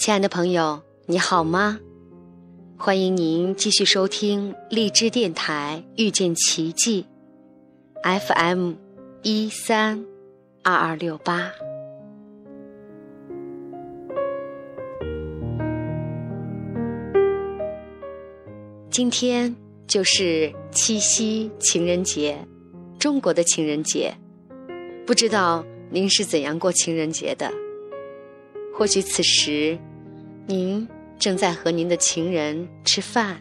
亲爱的朋友，你好吗？欢迎您继续收听荔枝电台遇见奇迹，FM 一三二二六八。今天就是七夕情人节，中国的情人节。不知道您是怎样过情人节的？或许此时。您正在和您的情人吃饭、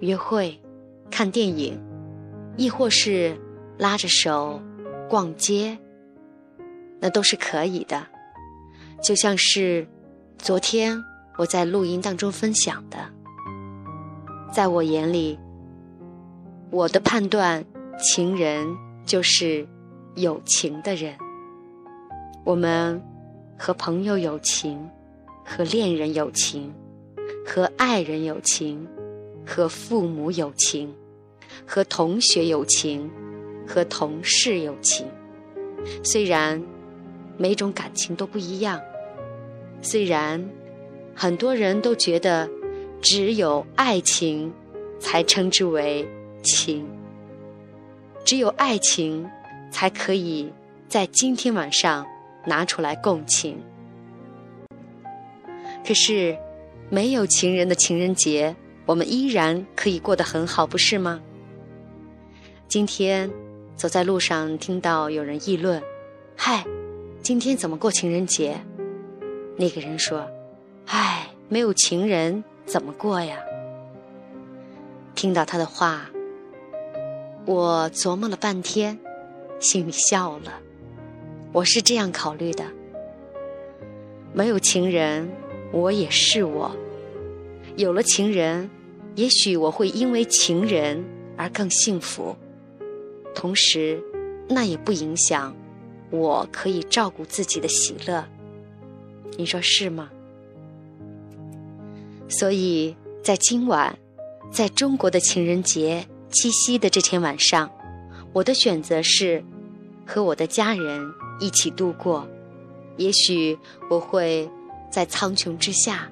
约会、看电影，亦或是拉着手逛街，那都是可以的。就像是昨天我在录音当中分享的，在我眼里，我的判断，情人就是有情的人。我们和朋友有情。和恋人有情，和爱人有情，和父母有情，和同学有情，和同事有情。虽然每种感情都不一样，虽然很多人都觉得只有爱情才称之为情，只有爱情才可以在今天晚上拿出来共情。可是，没有情人的情人节，我们依然可以过得很好，不是吗？今天走在路上，听到有人议论：“嗨，今天怎么过情人节？”那个人说：“唉，没有情人怎么过呀？”听到他的话，我琢磨了半天，心里笑了。我是这样考虑的：没有情人。我也是我，有了情人，也许我会因为情人而更幸福。同时，那也不影响我可以照顾自己的喜乐。你说是吗？所以在今晚，在中国的情人节七夕的这天晚上，我的选择是和我的家人一起度过。也许我会。在苍穹之下，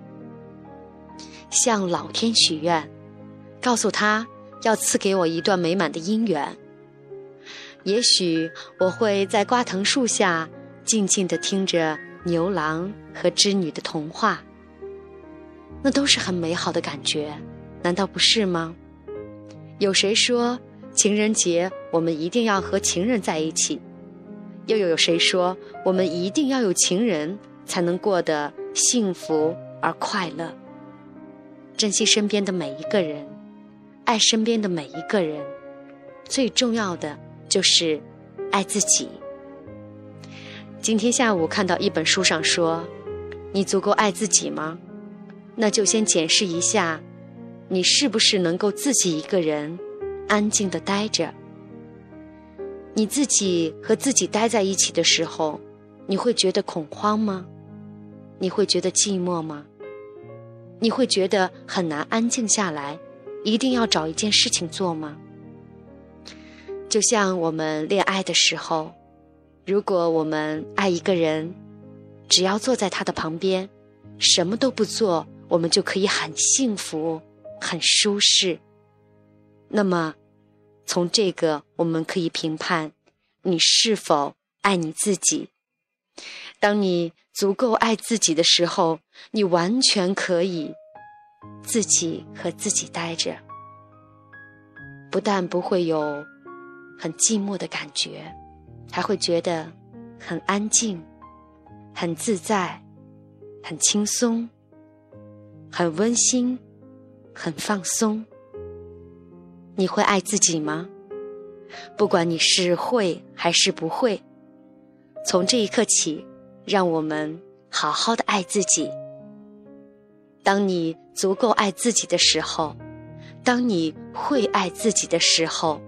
向老天许愿，告诉他要赐给我一段美满的姻缘。也许我会在瓜藤树下静静地听着牛郎和织女的童话，那都是很美好的感觉，难道不是吗？有谁说情人节我们一定要和情人在一起？又有谁说我们一定要有情人才能过得？幸福而快乐，珍惜身边的每一个人，爱身边的每一个人，最重要的就是爱自己。今天下午看到一本书上说，你足够爱自己吗？那就先检视一下，你是不是能够自己一个人安静的待着？你自己和自己待在一起的时候，你会觉得恐慌吗？你会觉得寂寞吗？你会觉得很难安静下来，一定要找一件事情做吗？就像我们恋爱的时候，如果我们爱一个人，只要坐在他的旁边，什么都不做，我们就可以很幸福、很舒适。那么，从这个我们可以评判你是否爱你自己。当你足够爱自己的时候，你完全可以自己和自己待着，不但不会有很寂寞的感觉，还会觉得很安静、很自在、很轻松、很温馨、很放松。你会爱自己吗？不管你是会还是不会。从这一刻起，让我们好好的爱自己。当你足够爱自己的时候，当你会爱自己的时候，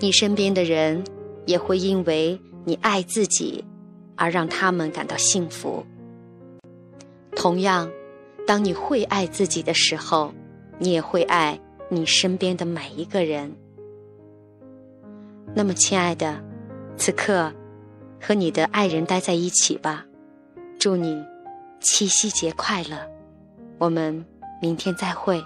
你身边的人也会因为你爱自己而让他们感到幸福。同样，当你会爱自己的时候，你也会爱你身边的每一个人。那么，亲爱的，此刻。和你的爱人待在一起吧。祝你七夕节快乐。我们明天再会。